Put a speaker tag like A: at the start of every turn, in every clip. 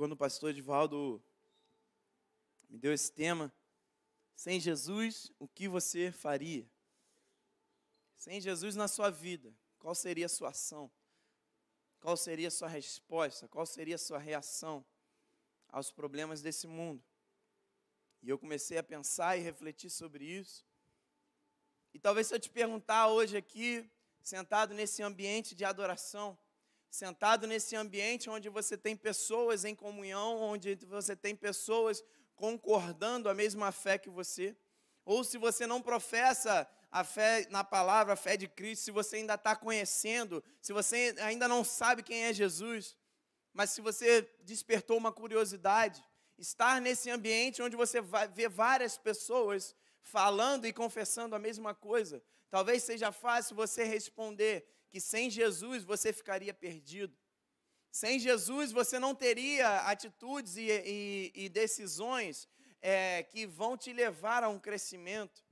A: quando o pastor Edivaldo me deu esse tema, sem Jesus, o que você faria? Sem Jesus na sua vida, qual seria a sua ação? Qual seria a sua resposta? Qual seria a sua reação aos problemas desse mundo? E eu comecei a pensar e refletir sobre isso. E talvez se eu te perguntar hoje aqui, sentado nesse ambiente de adoração, sentado nesse ambiente onde você tem pessoas em comunhão, onde você tem pessoas concordando a mesma fé que você, ou se você não professa a fé na palavra, a fé de Cristo, se você ainda está conhecendo, se você ainda não sabe quem é Jesus, mas se você despertou uma curiosidade, estar nesse ambiente onde você vai ver várias pessoas falando e confessando a mesma coisa, talvez seja fácil você responder que sem Jesus você ficaria perdido. Sem Jesus, você não teria atitudes e, e, e decisões é, que vão te levar a um crescimento.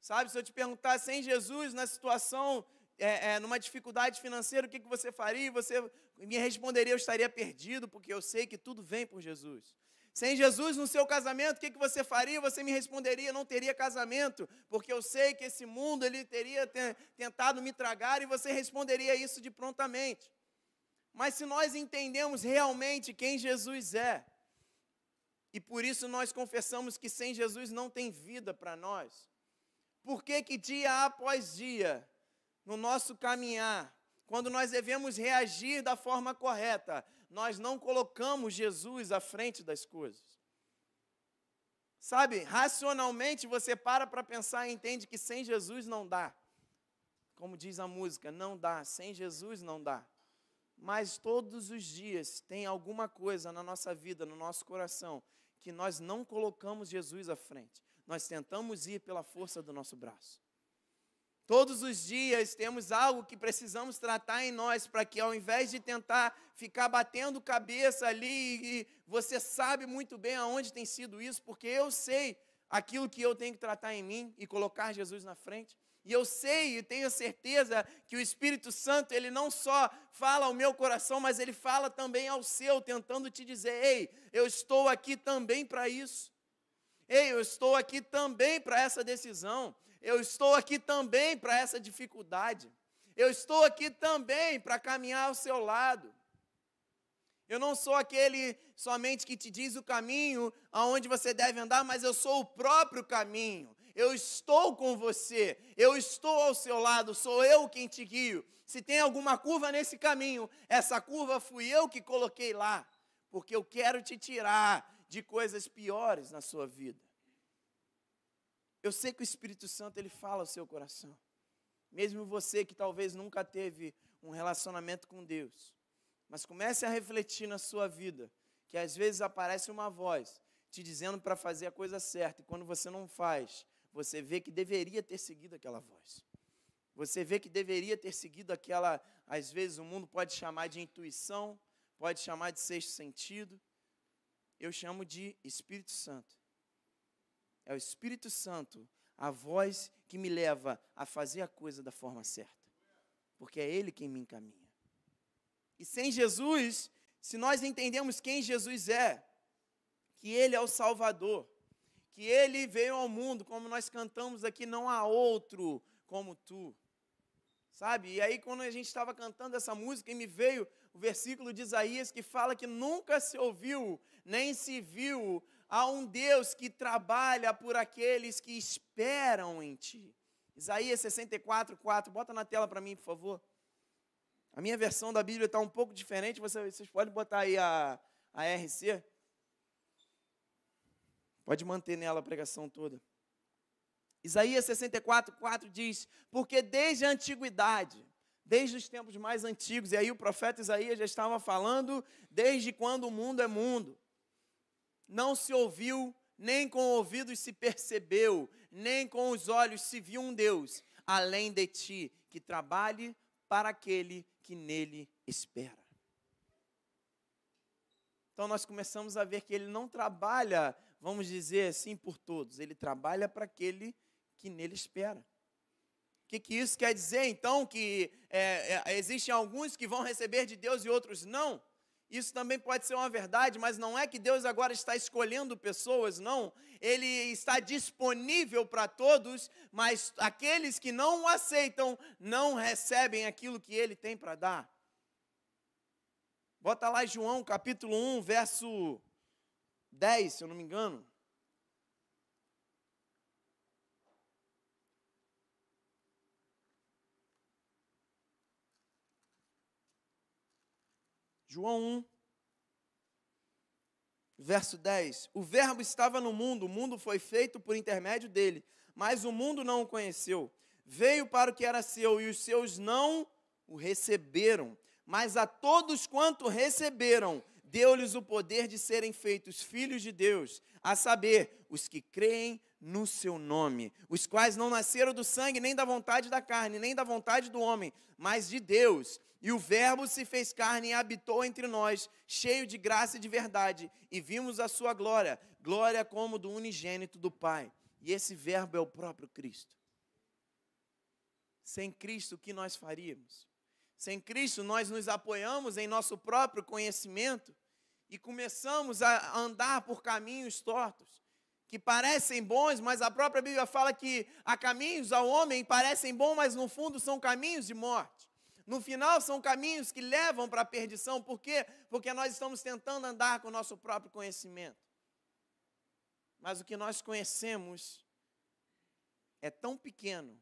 A: Sabe, se eu te perguntar, sem Jesus, na situação, é, é, numa dificuldade financeira, o que, que você faria? Você me responderia, eu estaria perdido, porque eu sei que tudo vem por Jesus. Sem Jesus no seu casamento, o que, que você faria? Você me responderia, não teria casamento, porque eu sei que esse mundo ele teria tentado me tragar e você responderia isso de prontamente. Mas se nós entendemos realmente quem Jesus é, e por isso nós confessamos que sem Jesus não tem vida para nós, por que que dia após dia, no nosso caminhar, quando nós devemos reagir da forma correta, nós não colocamos Jesus à frente das coisas? Sabe, racionalmente você para para pensar e entende que sem Jesus não dá. Como diz a música, não dá, sem Jesus não dá mas todos os dias tem alguma coisa na nossa vida, no nosso coração, que nós não colocamos Jesus à frente. Nós tentamos ir pela força do nosso braço. Todos os dias temos algo que precisamos tratar em nós, para que ao invés de tentar ficar batendo cabeça ali, e você sabe muito bem aonde tem sido isso, porque eu sei aquilo que eu tenho que tratar em mim e colocar Jesus na frente. E eu sei e tenho certeza que o Espírito Santo, ele não só fala ao meu coração, mas ele fala também ao seu, tentando te dizer: ei, eu estou aqui também para isso. Ei, eu estou aqui também para essa decisão. Eu estou aqui também para essa dificuldade. Eu estou aqui também para caminhar ao seu lado. Eu não sou aquele somente que te diz o caminho aonde você deve andar, mas eu sou o próprio caminho eu estou com você, eu estou ao seu lado, sou eu quem te guio. Se tem alguma curva nesse caminho, essa curva fui eu que coloquei lá, porque eu quero te tirar de coisas piores na sua vida. Eu sei que o Espírito Santo ele fala ao seu coração. Mesmo você que talvez nunca teve um relacionamento com Deus, mas comece a refletir na sua vida, que às vezes aparece uma voz te dizendo para fazer a coisa certa, e quando você não faz, você vê que deveria ter seguido aquela voz. Você vê que deveria ter seguido aquela, às vezes o mundo pode chamar de intuição, pode chamar de sexto sentido. Eu chamo de Espírito Santo. É o Espírito Santo, a voz que me leva a fazer a coisa da forma certa. Porque é Ele quem me encaminha. E sem Jesus, se nós entendemos quem Jesus é, que Ele é o Salvador, que ele veio ao mundo, como nós cantamos aqui, não há outro como tu. Sabe? E aí, quando a gente estava cantando essa música, e me veio o versículo de Isaías que fala que nunca se ouviu, nem se viu, a um Deus que trabalha por aqueles que esperam em ti. Isaías 64, 4. Bota na tela para mim, por favor. A minha versão da Bíblia está um pouco diferente, vocês podem botar aí a, a RC. Pode manter nela a pregação toda. Isaías 64, 4 diz: Porque desde a antiguidade, desde os tempos mais antigos, e aí o profeta Isaías já estava falando, desde quando o mundo é mundo, não se ouviu, nem com ouvidos se percebeu, nem com os olhos se viu um Deus, além de ti, que trabalhe para aquele que nele espera. Então nós começamos a ver que ele não trabalha vamos dizer assim, por todos. Ele trabalha para aquele que nele espera. O que, que isso quer dizer, então? Que é, é, existem alguns que vão receber de Deus e outros não? Isso também pode ser uma verdade, mas não é que Deus agora está escolhendo pessoas, não. Ele está disponível para todos, mas aqueles que não o aceitam não recebem aquilo que ele tem para dar. Bota lá João capítulo 1, verso 10, se eu não me engano. João 1, verso 10. O Verbo estava no mundo, o mundo foi feito por intermédio dele, mas o mundo não o conheceu. Veio para o que era seu e os seus não o receberam. Mas a todos quanto receberam, deu-lhes o poder de serem feitos filhos de Deus, a saber, os que creem no seu nome, os quais não nasceram do sangue, nem da vontade da carne, nem da vontade do homem, mas de Deus. E o Verbo se fez carne e habitou entre nós, cheio de graça e de verdade, e vimos a sua glória, glória como do unigênito do Pai. E esse Verbo é o próprio Cristo. Sem Cristo, o que nós faríamos? Sem Cristo, nós nos apoiamos em nosso próprio conhecimento e começamos a andar por caminhos tortos, que parecem bons, mas a própria Bíblia fala que há caminhos ao homem parecem bons, mas no fundo são caminhos de morte. No final, são caminhos que levam para a perdição. Por quê? Porque nós estamos tentando andar com o nosso próprio conhecimento. Mas o que nós conhecemos é tão pequeno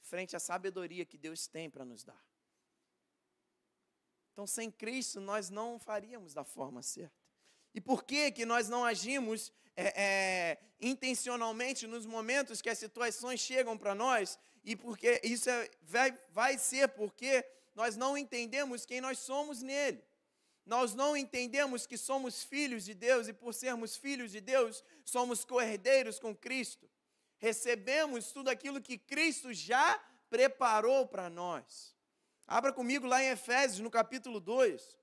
A: frente à sabedoria que Deus tem para nos dar. Então, sem Cristo, nós não faríamos da forma certa. E por que, que nós não agimos é, é, intencionalmente nos momentos que as situações chegam para nós e porque isso é, vai, vai ser porque nós não entendemos quem nós somos nele. Nós não entendemos que somos filhos de Deus e por sermos filhos de Deus, somos co-herdeiros com Cristo. Recebemos tudo aquilo que Cristo já preparou para nós. Abra comigo lá em Efésios, no capítulo 2,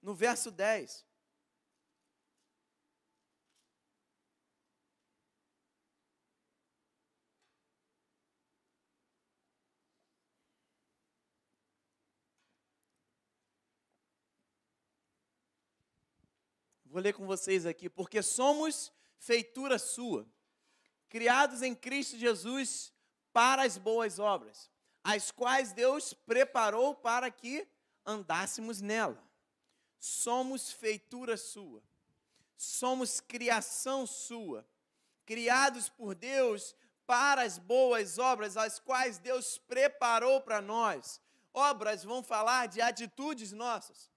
A: no verso 10. Vou ler com vocês aqui, porque somos feitura sua, criados em Cristo Jesus para as boas obras, as quais Deus preparou para que andássemos nela. Somos feitura sua, somos criação sua, criados por Deus para as boas obras, as quais Deus preparou para nós. Obras vão falar de atitudes nossas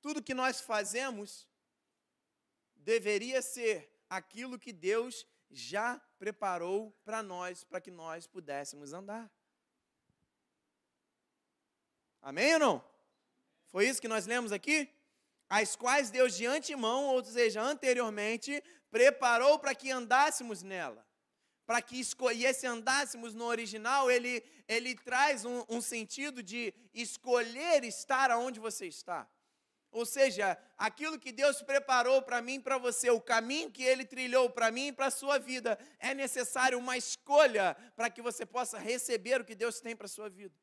A: tudo que nós fazemos deveria ser aquilo que Deus já preparou para nós, para que nós pudéssemos andar. Amém ou não? Foi isso que nós lemos aqui? As quais Deus de antemão, ou seja, anteriormente, preparou para que andássemos nela. Para que escolhesse andássemos no original, ele, ele traz um, um sentido de escolher estar aonde você está. Ou seja, aquilo que Deus preparou para mim para você, o caminho que Ele trilhou para mim e para a sua vida, é necessário uma escolha para que você possa receber o que Deus tem para a sua vida.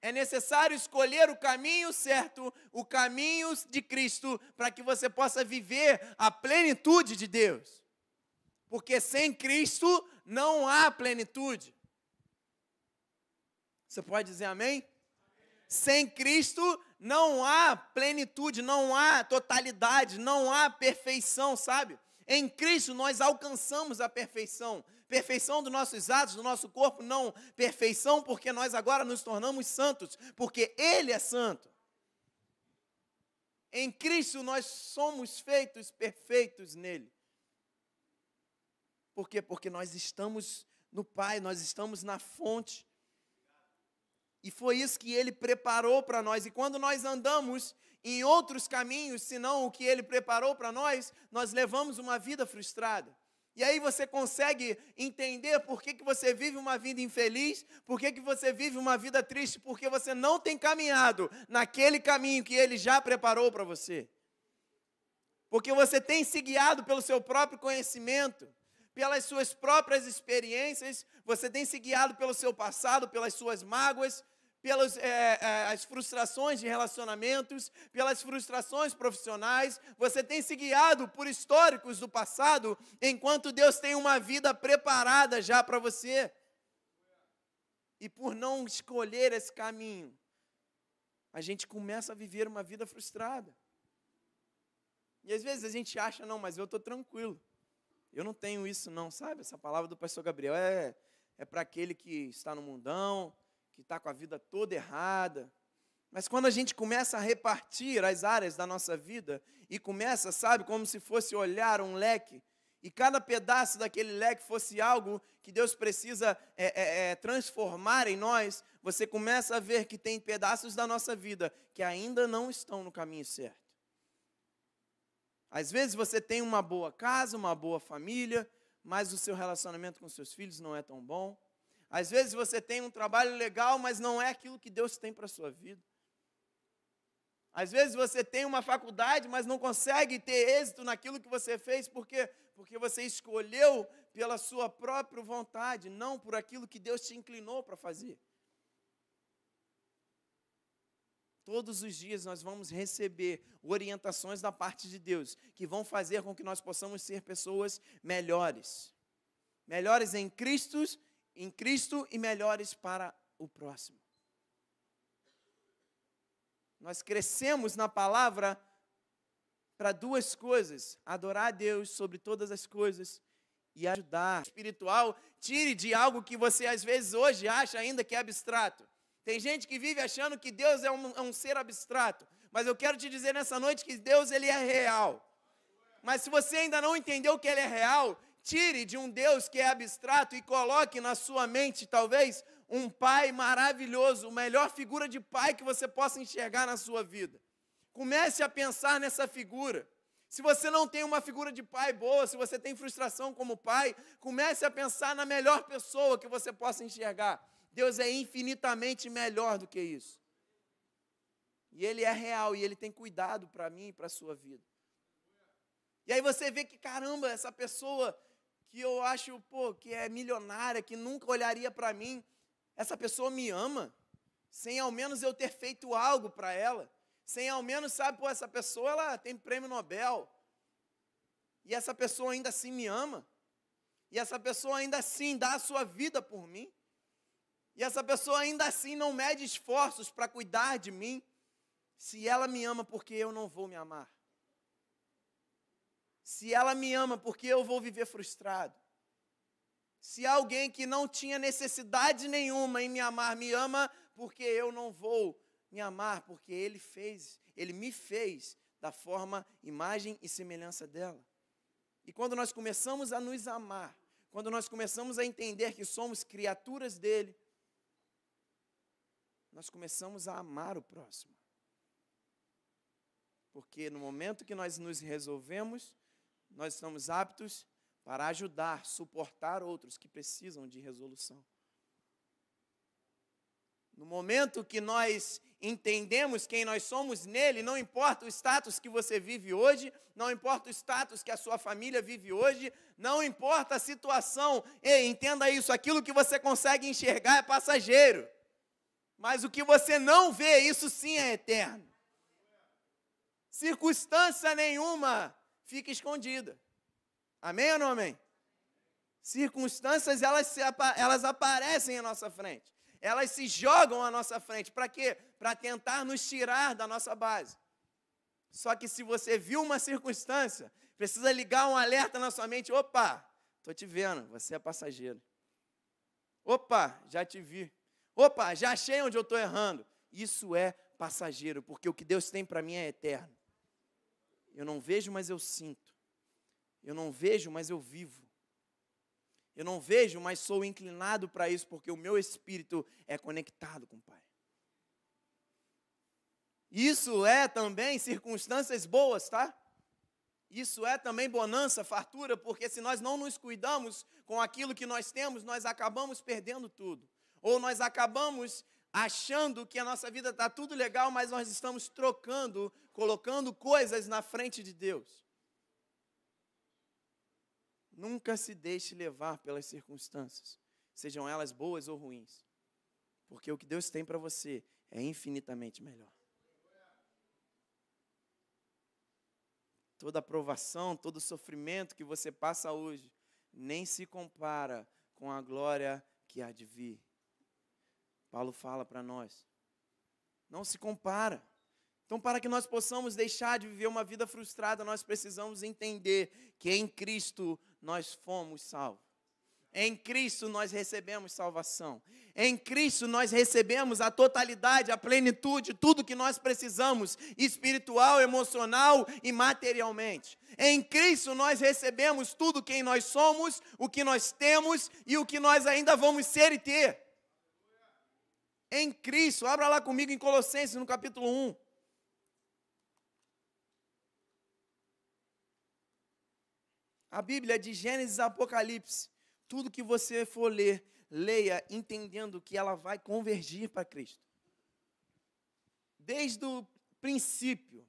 A: É necessário escolher o caminho certo, o caminho de Cristo, para que você possa viver a plenitude de Deus. Porque sem Cristo não há plenitude. Você pode dizer amém? Sem Cristo não há plenitude, não há totalidade, não há perfeição, sabe? Em Cristo nós alcançamos a perfeição. Perfeição dos nossos atos, do nosso corpo, não. Perfeição porque nós agora nos tornamos santos, porque Ele é santo. Em Cristo nós somos feitos perfeitos nele. Por quê? Porque nós estamos no Pai, nós estamos na fonte. E foi isso que ele preparou para nós. E quando nós andamos em outros caminhos, senão o que ele preparou para nós, nós levamos uma vida frustrada. E aí você consegue entender por que, que você vive uma vida infeliz, por que, que você vive uma vida triste, porque você não tem caminhado naquele caminho que ele já preparou para você. Porque você tem se guiado pelo seu próprio conhecimento, pelas suas próprias experiências, você tem se guiado pelo seu passado, pelas suas mágoas, pelas é, é, as frustrações de relacionamentos, pelas frustrações profissionais, você tem se guiado por históricos do passado, enquanto Deus tem uma vida preparada já para você. E por não escolher esse caminho, a gente começa a viver uma vida frustrada. E às vezes a gente acha, não, mas eu estou tranquilo. Eu não tenho isso, não, sabe? Essa palavra do pastor Gabriel é, é para aquele que está no mundão, que está com a vida toda errada. Mas quando a gente começa a repartir as áreas da nossa vida e começa, sabe, como se fosse olhar um leque, e cada pedaço daquele leque fosse algo que Deus precisa é, é, é, transformar em nós, você começa a ver que tem pedaços da nossa vida que ainda não estão no caminho certo. Às vezes você tem uma boa casa, uma boa família, mas o seu relacionamento com seus filhos não é tão bom. Às vezes você tem um trabalho legal, mas não é aquilo que Deus tem para a sua vida. Às vezes você tem uma faculdade, mas não consegue ter êxito naquilo que você fez, por quê? Porque você escolheu pela sua própria vontade, não por aquilo que Deus te inclinou para fazer. Todos os dias nós vamos receber orientações da parte de Deus que vão fazer com que nós possamos ser pessoas melhores. Melhores em Cristo em Cristo e melhores para o próximo. Nós crescemos na palavra para duas coisas: adorar a Deus sobre todas as coisas e ajudar. Espiritual, tire de algo que você às vezes hoje acha ainda que é abstrato. Tem gente que vive achando que Deus é um, é um ser abstrato, mas eu quero te dizer nessa noite que Deus ele é real. Mas se você ainda não entendeu que ele é real, Tire de um Deus que é abstrato e coloque na sua mente, talvez, um pai maravilhoso, a melhor figura de pai que você possa enxergar na sua vida. Comece a pensar nessa figura. Se você não tem uma figura de pai boa, se você tem frustração como pai, comece a pensar na melhor pessoa que você possa enxergar. Deus é infinitamente melhor do que isso. E Ele é real e Ele tem cuidado para mim e para a sua vida. E aí você vê que, caramba, essa pessoa que eu acho, pô, que é milionária, que nunca olharia para mim, essa pessoa me ama, sem ao menos eu ter feito algo para ela, sem ao menos, sabe, pô, essa pessoa ela tem prêmio Nobel. E essa pessoa ainda assim me ama. E essa pessoa ainda assim dá a sua vida por mim. E essa pessoa ainda assim não mede esforços para cuidar de mim. Se ela me ama, porque eu não vou me amar? se ela me ama, porque eu vou viver frustrado? Se alguém que não tinha necessidade nenhuma em me amar me ama, porque eu não vou me amar, porque ele fez, ele me fez da forma, imagem e semelhança dela. E quando nós começamos a nos amar, quando nós começamos a entender que somos criaturas dele, nós começamos a amar o próximo. Porque no momento que nós nos resolvemos, nós estamos aptos para ajudar, suportar outros que precisam de resolução. No momento que nós entendemos quem nós somos nele, não importa o status que você vive hoje, não importa o status que a sua família vive hoje, não importa a situação, ei, entenda isso, aquilo que você consegue enxergar é passageiro, mas o que você não vê, isso sim é eterno. Circunstância nenhuma fica escondida. Amém ou não amém? Circunstâncias, elas, elas aparecem à nossa frente. Elas se jogam à nossa frente. Para quê? Para tentar nos tirar da nossa base. Só que se você viu uma circunstância, precisa ligar um alerta na sua mente. Opa, estou te vendo, você é passageiro. Opa, já te vi. Opa, já achei onde eu estou errando. Isso é passageiro, porque o que Deus tem para mim é eterno. Eu não vejo, mas eu sinto. Eu não vejo, mas eu vivo. Eu não vejo, mas sou inclinado para isso, porque o meu espírito é conectado com o Pai. Isso é também circunstâncias boas, tá? Isso é também bonança, fartura, porque se nós não nos cuidamos com aquilo que nós temos, nós acabamos perdendo tudo. Ou nós acabamos achando que a nossa vida está tudo legal, mas nós estamos trocando, colocando coisas na frente de Deus. Nunca se deixe levar pelas circunstâncias, sejam elas boas ou ruins. Porque o que Deus tem para você é infinitamente melhor. Toda aprovação, todo sofrimento que você passa hoje, nem se compara com a glória que há de vir. Paulo fala para nós. Não se compara. Então, para que nós possamos deixar de viver uma vida frustrada, nós precisamos entender que em Cristo nós fomos salvos. Em Cristo nós recebemos salvação. Em Cristo nós recebemos a totalidade, a plenitude, tudo que nós precisamos, espiritual, emocional e materialmente. Em Cristo nós recebemos tudo quem nós somos, o que nós temos e o que nós ainda vamos ser e ter. Em Cristo, abra lá comigo em Colossenses no capítulo 1. A Bíblia de Gênesis a Apocalipse, tudo que você for ler, leia entendendo que ela vai convergir para Cristo. Desde o princípio,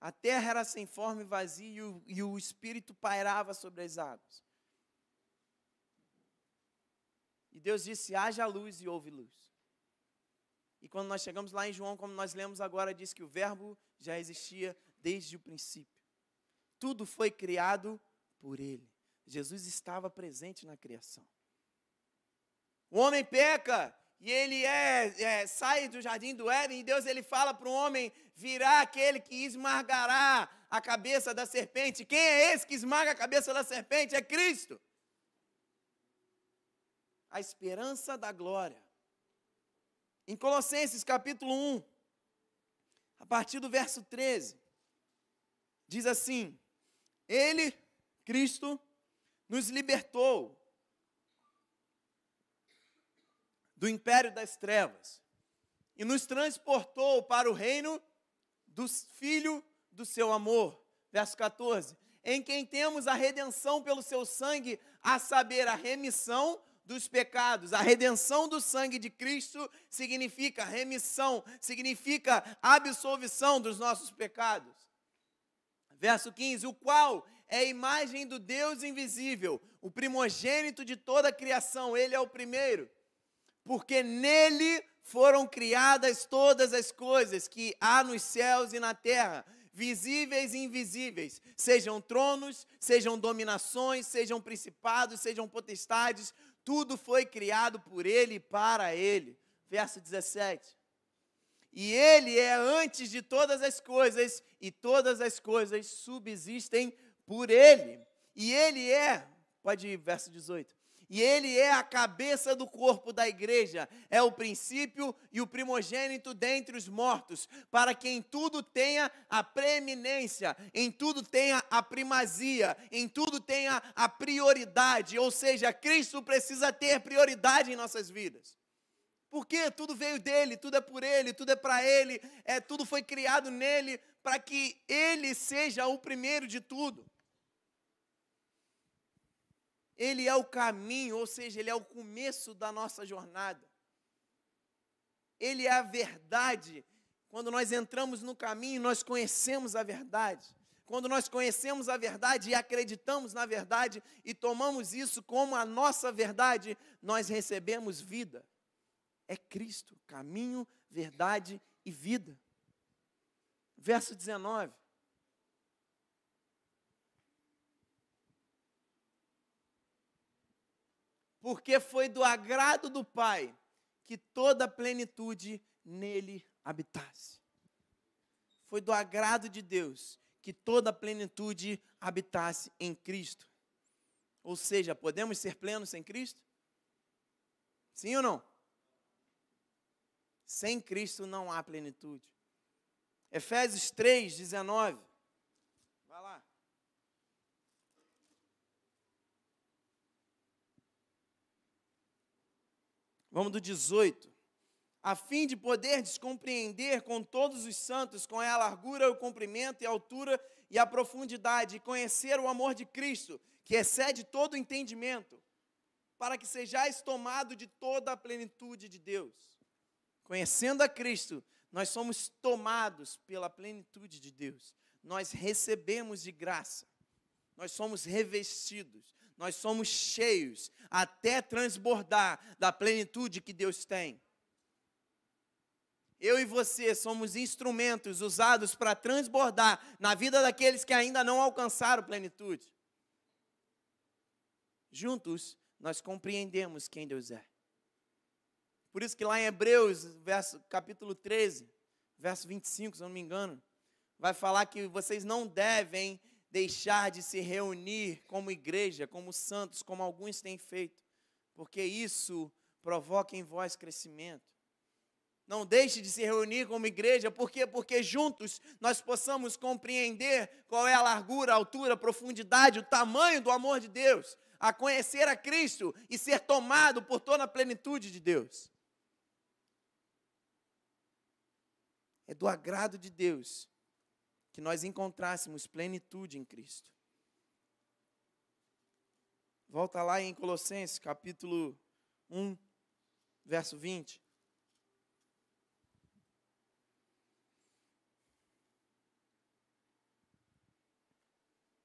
A: a terra era sem forma e vazia e o, e o Espírito pairava sobre as águas. E Deus disse: haja luz e houve luz. E quando nós chegamos lá em João, como nós lemos agora, diz que o Verbo já existia desde o princípio. Tudo foi criado por Ele. Jesus estava presente na criação. O homem peca e ele é, é, sai do jardim do Éden e Deus ele fala para o homem virá aquele que esmagará a cabeça da serpente. Quem é esse que esmaga a cabeça da serpente? É Cristo. A esperança da glória. Em Colossenses capítulo 1, a partir do verso 13, diz assim: Ele, Cristo, nos libertou do império das trevas e nos transportou para o reino do Filho do seu amor. Verso 14: Em quem temos a redenção pelo seu sangue, a saber, a remissão dos pecados. A redenção do sangue de Cristo significa remissão, significa absolvição dos nossos pecados. Verso 15: O qual é a imagem do Deus invisível, o primogênito de toda a criação, ele é o primeiro, porque nele foram criadas todas as coisas que há nos céus e na terra visíveis e invisíveis, sejam tronos, sejam dominações, sejam principados, sejam potestades, tudo foi criado por ele e para ele. Verso 17. E ele é antes de todas as coisas, e todas as coisas subsistem por ele. E ele é, pode ir, verso 18 e ele é a cabeça do corpo da igreja, é o princípio e o primogênito dentre os mortos, para que em tudo tenha a preeminência, em tudo tenha a primazia, em tudo tenha a prioridade, ou seja, Cristo precisa ter prioridade em nossas vidas. Porque tudo veio dele, tudo é por ele, tudo é para ele, é tudo foi criado nele para que ele seja o primeiro de tudo. Ele é o caminho, ou seja, ele é o começo da nossa jornada. Ele é a verdade. Quando nós entramos no caminho, nós conhecemos a verdade. Quando nós conhecemos a verdade e acreditamos na verdade e tomamos isso como a nossa verdade, nós recebemos vida. É Cristo, caminho, verdade e vida. Verso 19. Porque foi do agrado do Pai que toda a plenitude nele habitasse. Foi do agrado de Deus que toda a plenitude habitasse em Cristo. Ou seja, podemos ser plenos sem Cristo? Sim ou não? Sem Cristo não há plenitude. Efésios 3, 19. Vamos do 18. A fim de poder descompreender com todos os santos, com a largura, o comprimento e a altura e a profundidade, e conhecer o amor de Cristo, que excede todo entendimento, para que sejais tomado de toda a plenitude de Deus. Conhecendo a Cristo, nós somos tomados pela plenitude de Deus. Nós recebemos de graça. Nós somos revestidos nós somos cheios até transbordar da plenitude que Deus tem. Eu e você somos instrumentos usados para transbordar na vida daqueles que ainda não alcançaram plenitude. Juntos, nós compreendemos quem Deus é. Por isso que lá em Hebreus, verso, capítulo 13, verso 25, se eu não me engano, vai falar que vocês não devem deixar de se reunir como igreja, como santos, como alguns têm feito, porque isso provoca em vós crescimento. Não deixe de se reunir como igreja, por quê? Porque juntos nós possamos compreender qual é a largura, a altura, a profundidade, o tamanho do amor de Deus, a conhecer a Cristo e ser tomado por toda a plenitude de Deus. É do agrado de Deus que nós encontrássemos plenitude em Cristo. Volta lá em Colossenses capítulo 1, verso 20.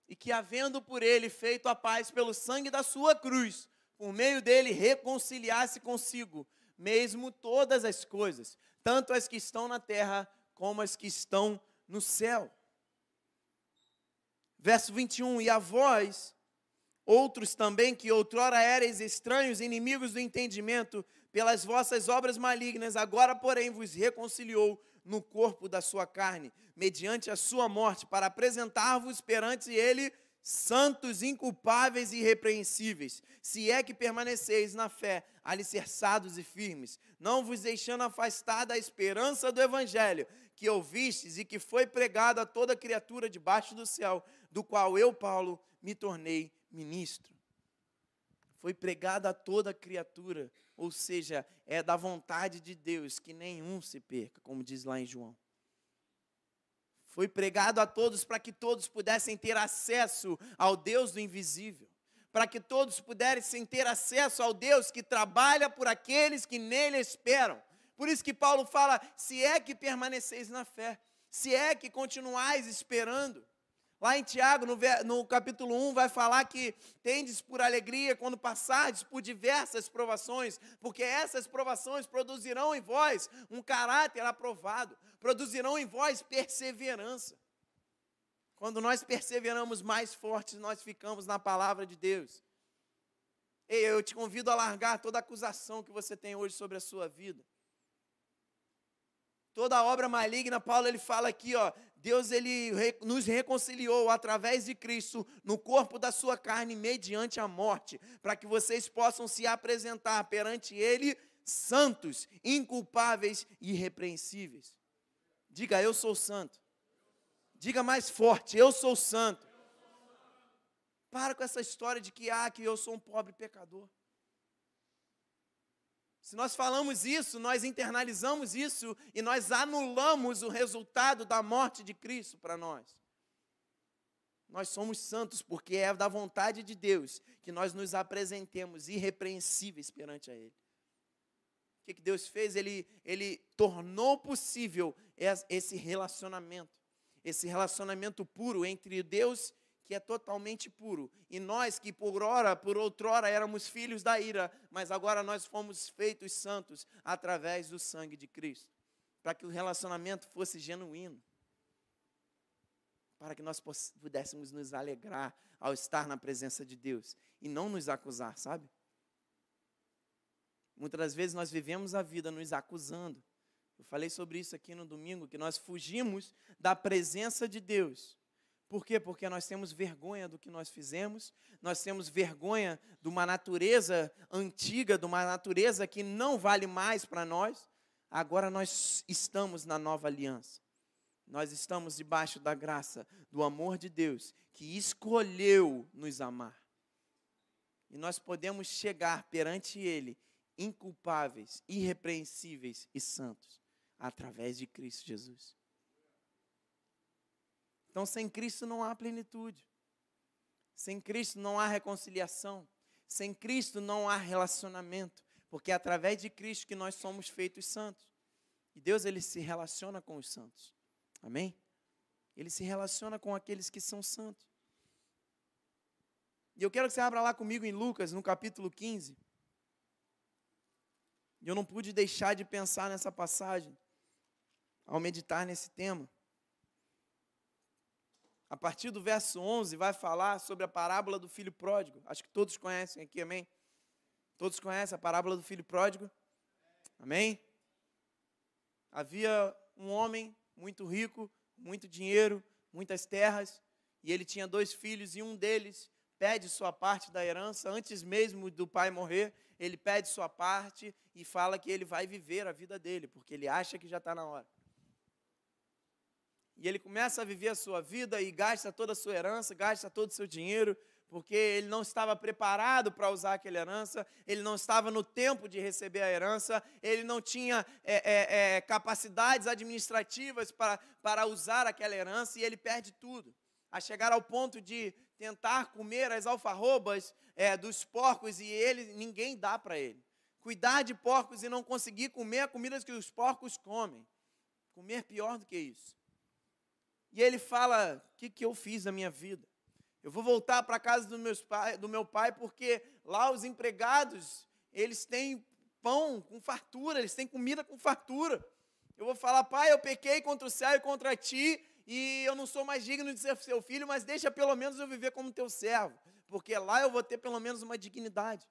A: E que, havendo por ele feito a paz pelo sangue da sua cruz, por meio dele reconciliasse consigo, mesmo todas as coisas, tanto as que estão na terra como as que estão no céu. Verso 21: E a vós, outros também que outrora erais estranhos, inimigos do entendimento, pelas vossas obras malignas, agora, porém, vos reconciliou no corpo da sua carne, mediante a sua morte, para apresentar-vos perante ele santos, inculpáveis e irrepreensíveis, se é que permaneceis na fé, alicerçados e firmes, não vos deixando afastar da esperança do evangelho que ouvistes e que foi pregado a toda criatura debaixo do céu, do qual eu, Paulo, me tornei ministro. Foi pregado a toda criatura, ou seja, é da vontade de Deus que nenhum se perca, como diz lá em João. Foi pregado a todos para que todos pudessem ter acesso ao Deus do invisível, para que todos pudessem ter acesso ao Deus que trabalha por aqueles que nele esperam. Por isso que Paulo fala: se é que permaneceis na fé, se é que continuais esperando. Lá em Tiago, no, no, capítulo 1, vai falar que tendes por alegria quando passardes por diversas provações, porque essas provações produzirão em vós um caráter aprovado, produzirão em vós perseverança. Quando nós perseveramos mais fortes, nós ficamos na palavra de Deus. Ei, eu te convido a largar toda acusação que você tem hoje sobre a sua vida toda obra maligna, Paulo ele fala aqui, ó, Deus ele nos reconciliou através de Cristo no corpo da sua carne mediante a morte, para que vocês possam se apresentar perante ele santos, inculpáveis e irrepreensíveis. Diga, eu sou santo. Diga mais forte, eu sou santo. Para com essa história de que ah, que eu sou um pobre pecador. Se nós falamos isso, nós internalizamos isso e nós anulamos o resultado da morte de Cristo para nós. Nós somos santos porque é da vontade de Deus que nós nos apresentemos irrepreensíveis perante a Ele. O que, que Deus fez? Ele, ele tornou possível esse relacionamento, esse relacionamento puro entre Deus que é totalmente puro. E nós que por ora, por outrora éramos filhos da ira, mas agora nós fomos feitos santos através do sangue de Cristo, para que o relacionamento fosse genuíno. Para que nós pudéssemos nos alegrar ao estar na presença de Deus e não nos acusar, sabe? Muitas das vezes nós vivemos a vida nos acusando. Eu falei sobre isso aqui no domingo, que nós fugimos da presença de Deus por quê? Porque nós temos vergonha do que nós fizemos, nós temos vergonha de uma natureza antiga, de uma natureza que não vale mais para nós. Agora nós estamos na nova aliança. Nós estamos debaixo da graça, do amor de Deus, que escolheu nos amar. E nós podemos chegar perante Ele inculpáveis, irrepreensíveis e santos, através de Cristo Jesus. Então, sem Cristo não há plenitude. Sem Cristo não há reconciliação. Sem Cristo não há relacionamento. Porque é através de Cristo que nós somos feitos santos. E Deus, ele se relaciona com os santos. Amém? Ele se relaciona com aqueles que são santos. E eu quero que você abra lá comigo em Lucas, no capítulo 15. E eu não pude deixar de pensar nessa passagem ao meditar nesse tema. A partir do verso 11, vai falar sobre a parábola do filho pródigo. Acho que todos conhecem aqui, amém? Todos conhecem a parábola do filho pródigo? Amém? Havia um homem muito rico, muito dinheiro, muitas terras, e ele tinha dois filhos, e um deles pede sua parte da herança antes mesmo do pai morrer. Ele pede sua parte e fala que ele vai viver a vida dele, porque ele acha que já está na hora. E ele começa a viver a sua vida e gasta toda a sua herança, gasta todo o seu dinheiro, porque ele não estava preparado para usar aquela herança, ele não estava no tempo de receber a herança, ele não tinha é, é, é, capacidades administrativas para, para usar aquela herança e ele perde tudo. A chegar ao ponto de tentar comer as alfarrobas é, dos porcos e ele ninguém dá para ele. Cuidar de porcos e não conseguir comer a comida que os porcos comem. Comer pior do que isso. E ele fala: O que, que eu fiz na minha vida? Eu vou voltar para a casa do, meus pai, do meu pai, porque lá os empregados, eles têm pão com fartura, eles têm comida com fartura. Eu vou falar, pai, eu pequei contra o céu e contra ti, e eu não sou mais digno de ser seu filho, mas deixa pelo menos eu viver como teu servo, porque lá eu vou ter pelo menos uma dignidade.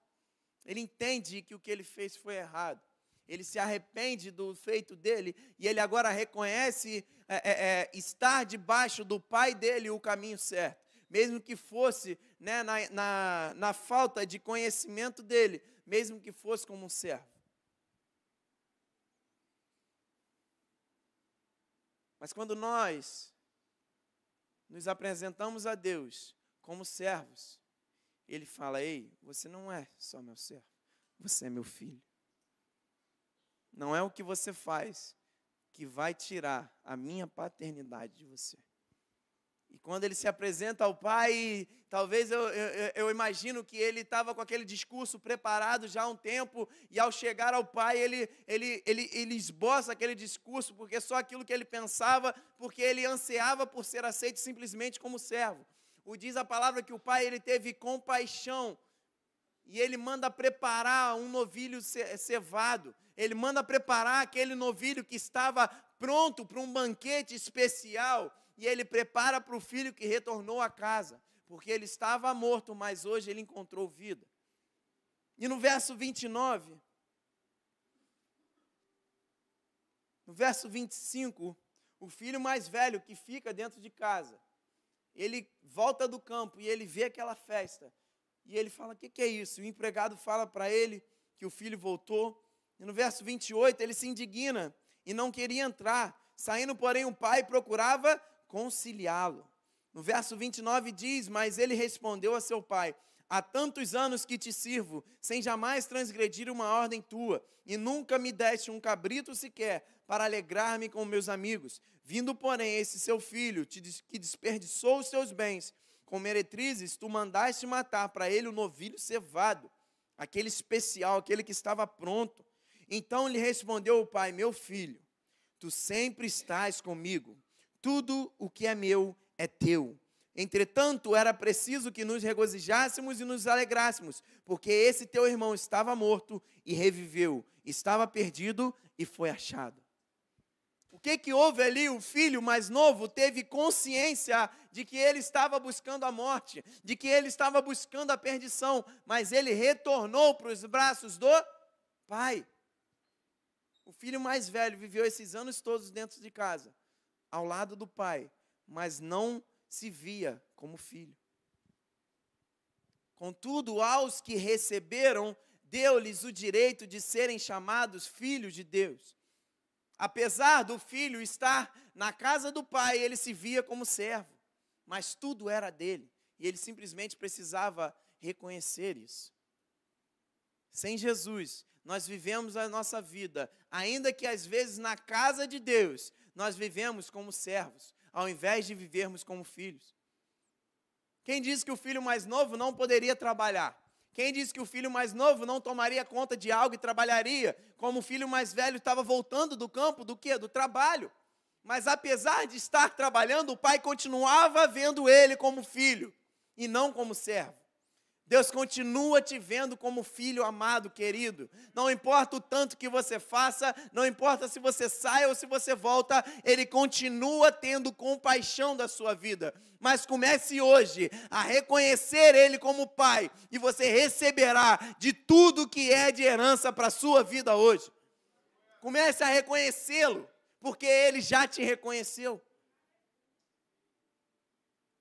A: Ele entende que o que ele fez foi errado. Ele se arrepende do feito dele e ele agora reconhece é, é, é, estar debaixo do pai dele o caminho certo mesmo que fosse né, na, na, na falta de conhecimento dele, mesmo que fosse como um servo. Mas quando nós nos apresentamos a Deus como servos, Ele fala: Ei, você não é só meu servo, você é meu filho. Não é o que você faz que vai tirar a minha paternidade de você. E quando ele se apresenta ao pai, talvez eu, eu, eu imagino que ele estava com aquele discurso preparado já há um tempo, e ao chegar ao pai, ele, ele, ele, ele esboça aquele discurso, porque só aquilo que ele pensava, porque ele ansiava por ser aceito simplesmente como servo. O diz a palavra que o pai ele teve compaixão, e ele manda preparar um novilho cevado, ele manda preparar aquele novilho que estava pronto para um banquete especial e ele prepara para o filho que retornou à casa, porque ele estava morto, mas hoje ele encontrou vida. E no verso 29, no verso 25, o filho mais velho que fica dentro de casa, ele volta do campo e ele vê aquela festa. E ele fala: O que, que é isso? E o empregado fala para ele que o filho voltou. E no verso 28, ele se indigna e não queria entrar. Saindo, porém, o pai procurava conciliá-lo. No verso 29 diz: Mas ele respondeu a seu pai: Há tantos anos que te sirvo, sem jamais transgredir uma ordem tua, e nunca me deste um cabrito sequer para alegrar-me com meus amigos. Vindo, porém, esse seu filho, que desperdiçou os seus bens com meretrizes, tu mandaste matar para ele o novilho cevado, aquele especial, aquele que estava pronto. Então lhe respondeu o pai: Meu filho, tu sempre estás comigo tudo o que é meu é teu. Entretanto, era preciso que nos regozijássemos e nos alegrássemos, porque esse teu irmão estava morto e reviveu, estava perdido e foi achado. Que que houve ali? O filho mais novo teve consciência de que ele estava buscando a morte, de que ele estava buscando a perdição, mas ele retornou para os braços do pai. O filho mais velho viveu esses anos todos dentro de casa ao lado do pai, mas não se via como filho. Contudo, aos que receberam, deu-lhes o direito de serem chamados filhos de Deus. Apesar do filho estar na casa do pai, ele se via como servo, mas tudo era dele, e ele simplesmente precisava reconhecer isso. Sem Jesus, nós vivemos a nossa vida, ainda que às vezes na casa de Deus, nós vivemos como servos, ao invés de vivermos como filhos. Quem disse que o filho mais novo não poderia trabalhar? Quem disse que o filho mais novo não tomaria conta de algo e trabalharia? Como o filho mais velho estava voltando do campo, do quê? Do trabalho. Mas apesar de estar trabalhando, o pai continuava vendo ele como filho e não como servo. Deus continua te vendo como filho amado, querido. Não importa o tanto que você faça, não importa se você sai ou se você volta, Ele continua tendo compaixão da sua vida. Mas comece hoje a reconhecer Ele como Pai, e você receberá de tudo que é de herança para a sua vida hoje. Comece a reconhecê-lo, porque Ele já te reconheceu.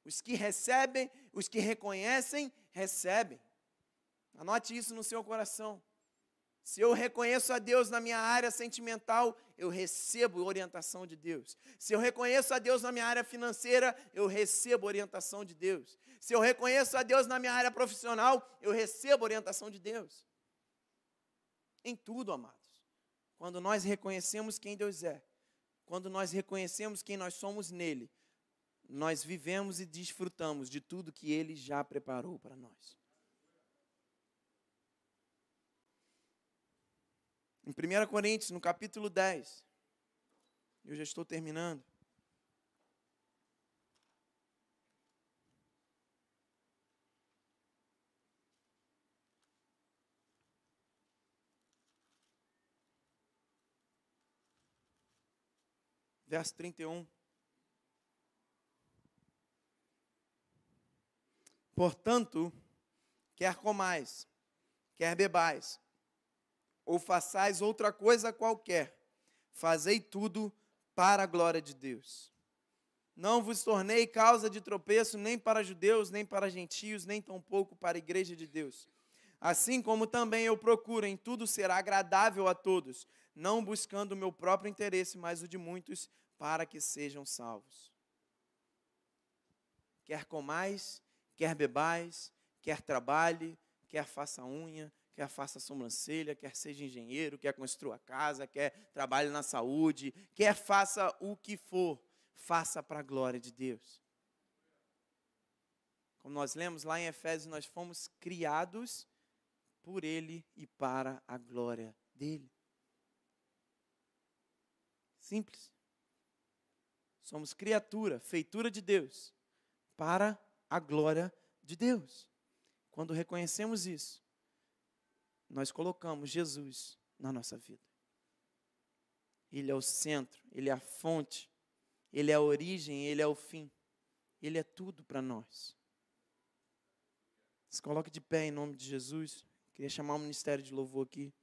A: Os que recebem, os que reconhecem, recebem. Anote isso no seu coração. Se eu reconheço a Deus na minha área sentimental, eu recebo orientação de Deus. Se eu reconheço a Deus na minha área financeira, eu recebo orientação de Deus. Se eu reconheço a Deus na minha área profissional, eu recebo orientação de Deus. Em tudo, amados. Quando nós reconhecemos quem Deus é, quando nós reconhecemos quem nós somos nele, nós vivemos e desfrutamos de tudo que Ele já preparou para nós. Em 1 Coríntios, no capítulo 10, eu já estou terminando. Verso 31. Portanto, quer comais, quer bebais, ou façais outra coisa qualquer, fazei tudo para a glória de Deus. Não vos tornei causa de tropeço nem para judeus, nem para gentios, nem tampouco para a igreja de Deus. Assim como também eu procuro em tudo ser agradável a todos, não buscando o meu próprio interesse, mas o de muitos, para que sejam salvos. Quer comais, Quer bebais, quer trabalhe, quer faça unha, quer faça sobrancelha, quer seja engenheiro, quer construa casa, quer trabalhe na saúde, quer faça o que for, faça para a glória de Deus. Como nós lemos lá em Efésios, nós fomos criados por Ele e para a glória dele. Simples. Somos criatura, feitura de Deus, para a glória de Deus. Quando reconhecemos isso, nós colocamos Jesus na nossa vida. Ele é o centro, ele é a fonte, ele é a origem, ele é o fim. Ele é tudo para nós. Se coloque de pé em nome de Jesus. Queria chamar o ministério de louvor aqui.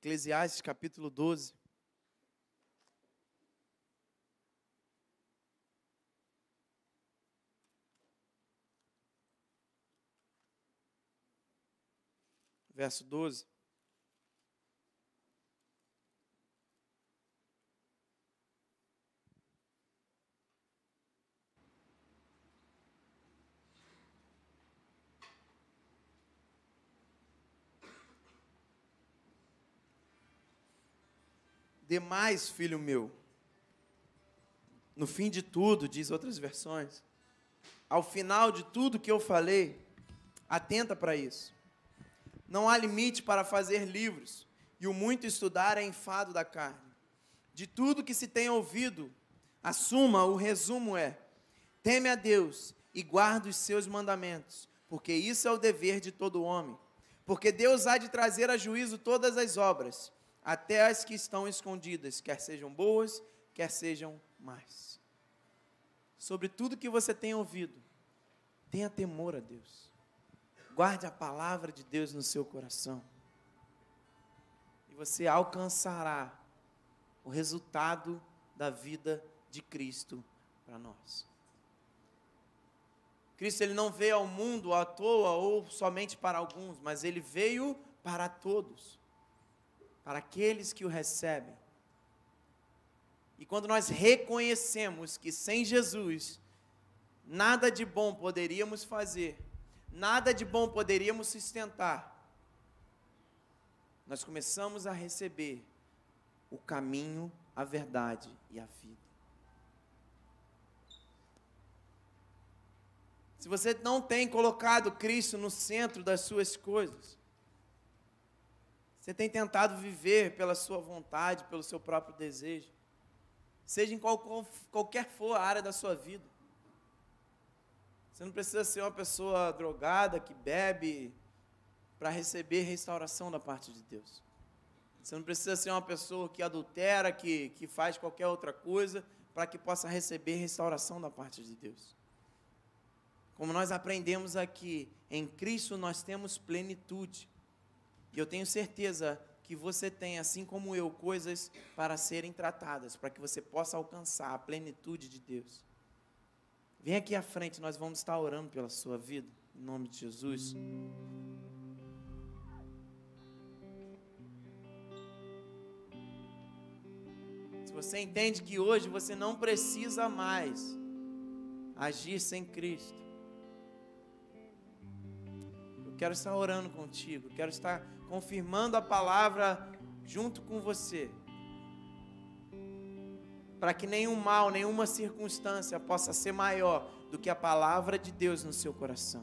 A: Eclesiastes capítulo 12. Verso 12. Demais, filho meu. No fim de tudo, diz outras versões, ao final de tudo que eu falei, atenta para isso. Não há limite para fazer livros, e o muito estudar é enfado da carne. De tudo que se tem ouvido, assuma, o resumo é: teme a Deus e guarda os seus mandamentos, porque isso é o dever de todo homem. Porque Deus há de trazer a juízo todas as obras até as que estão escondidas, quer sejam boas, quer sejam más. Sobre tudo que você tem ouvido, tenha temor a Deus. Guarde a palavra de Deus no seu coração. E você alcançará o resultado da vida de Cristo para nós. Cristo ele não veio ao mundo à toa ou somente para alguns, mas ele veio para todos para aqueles que o recebem. E quando nós reconhecemos que sem Jesus nada de bom poderíamos fazer, nada de bom poderíamos sustentar, nós começamos a receber o caminho, a verdade e a vida. Se você não tem colocado Cristo no centro das suas coisas, Você tem tentado viver pela sua vontade, pelo seu próprio desejo, seja em qual, qualquer for a área da sua vida. Você não precisa ser uma pessoa drogada que bebe para receber restauração da parte de Deus. Você não precisa ser uma pessoa que adultera, que, que faz qualquer outra coisa para que possa receber restauração da parte de Deus. Como nós aprendemos aqui, em Cristo nós temos plenitude. E eu tenho certeza que você tem, assim como eu, coisas para serem tratadas, para que você possa alcançar a plenitude de Deus. Vem aqui à frente, nós vamos estar orando pela sua vida, em nome de Jesus. Se você entende que hoje você não precisa mais agir sem Cristo, eu quero estar orando contigo, quero estar confirmando a palavra junto com você para que nenhum mal, nenhuma circunstância possa ser maior do que a palavra de Deus no seu coração.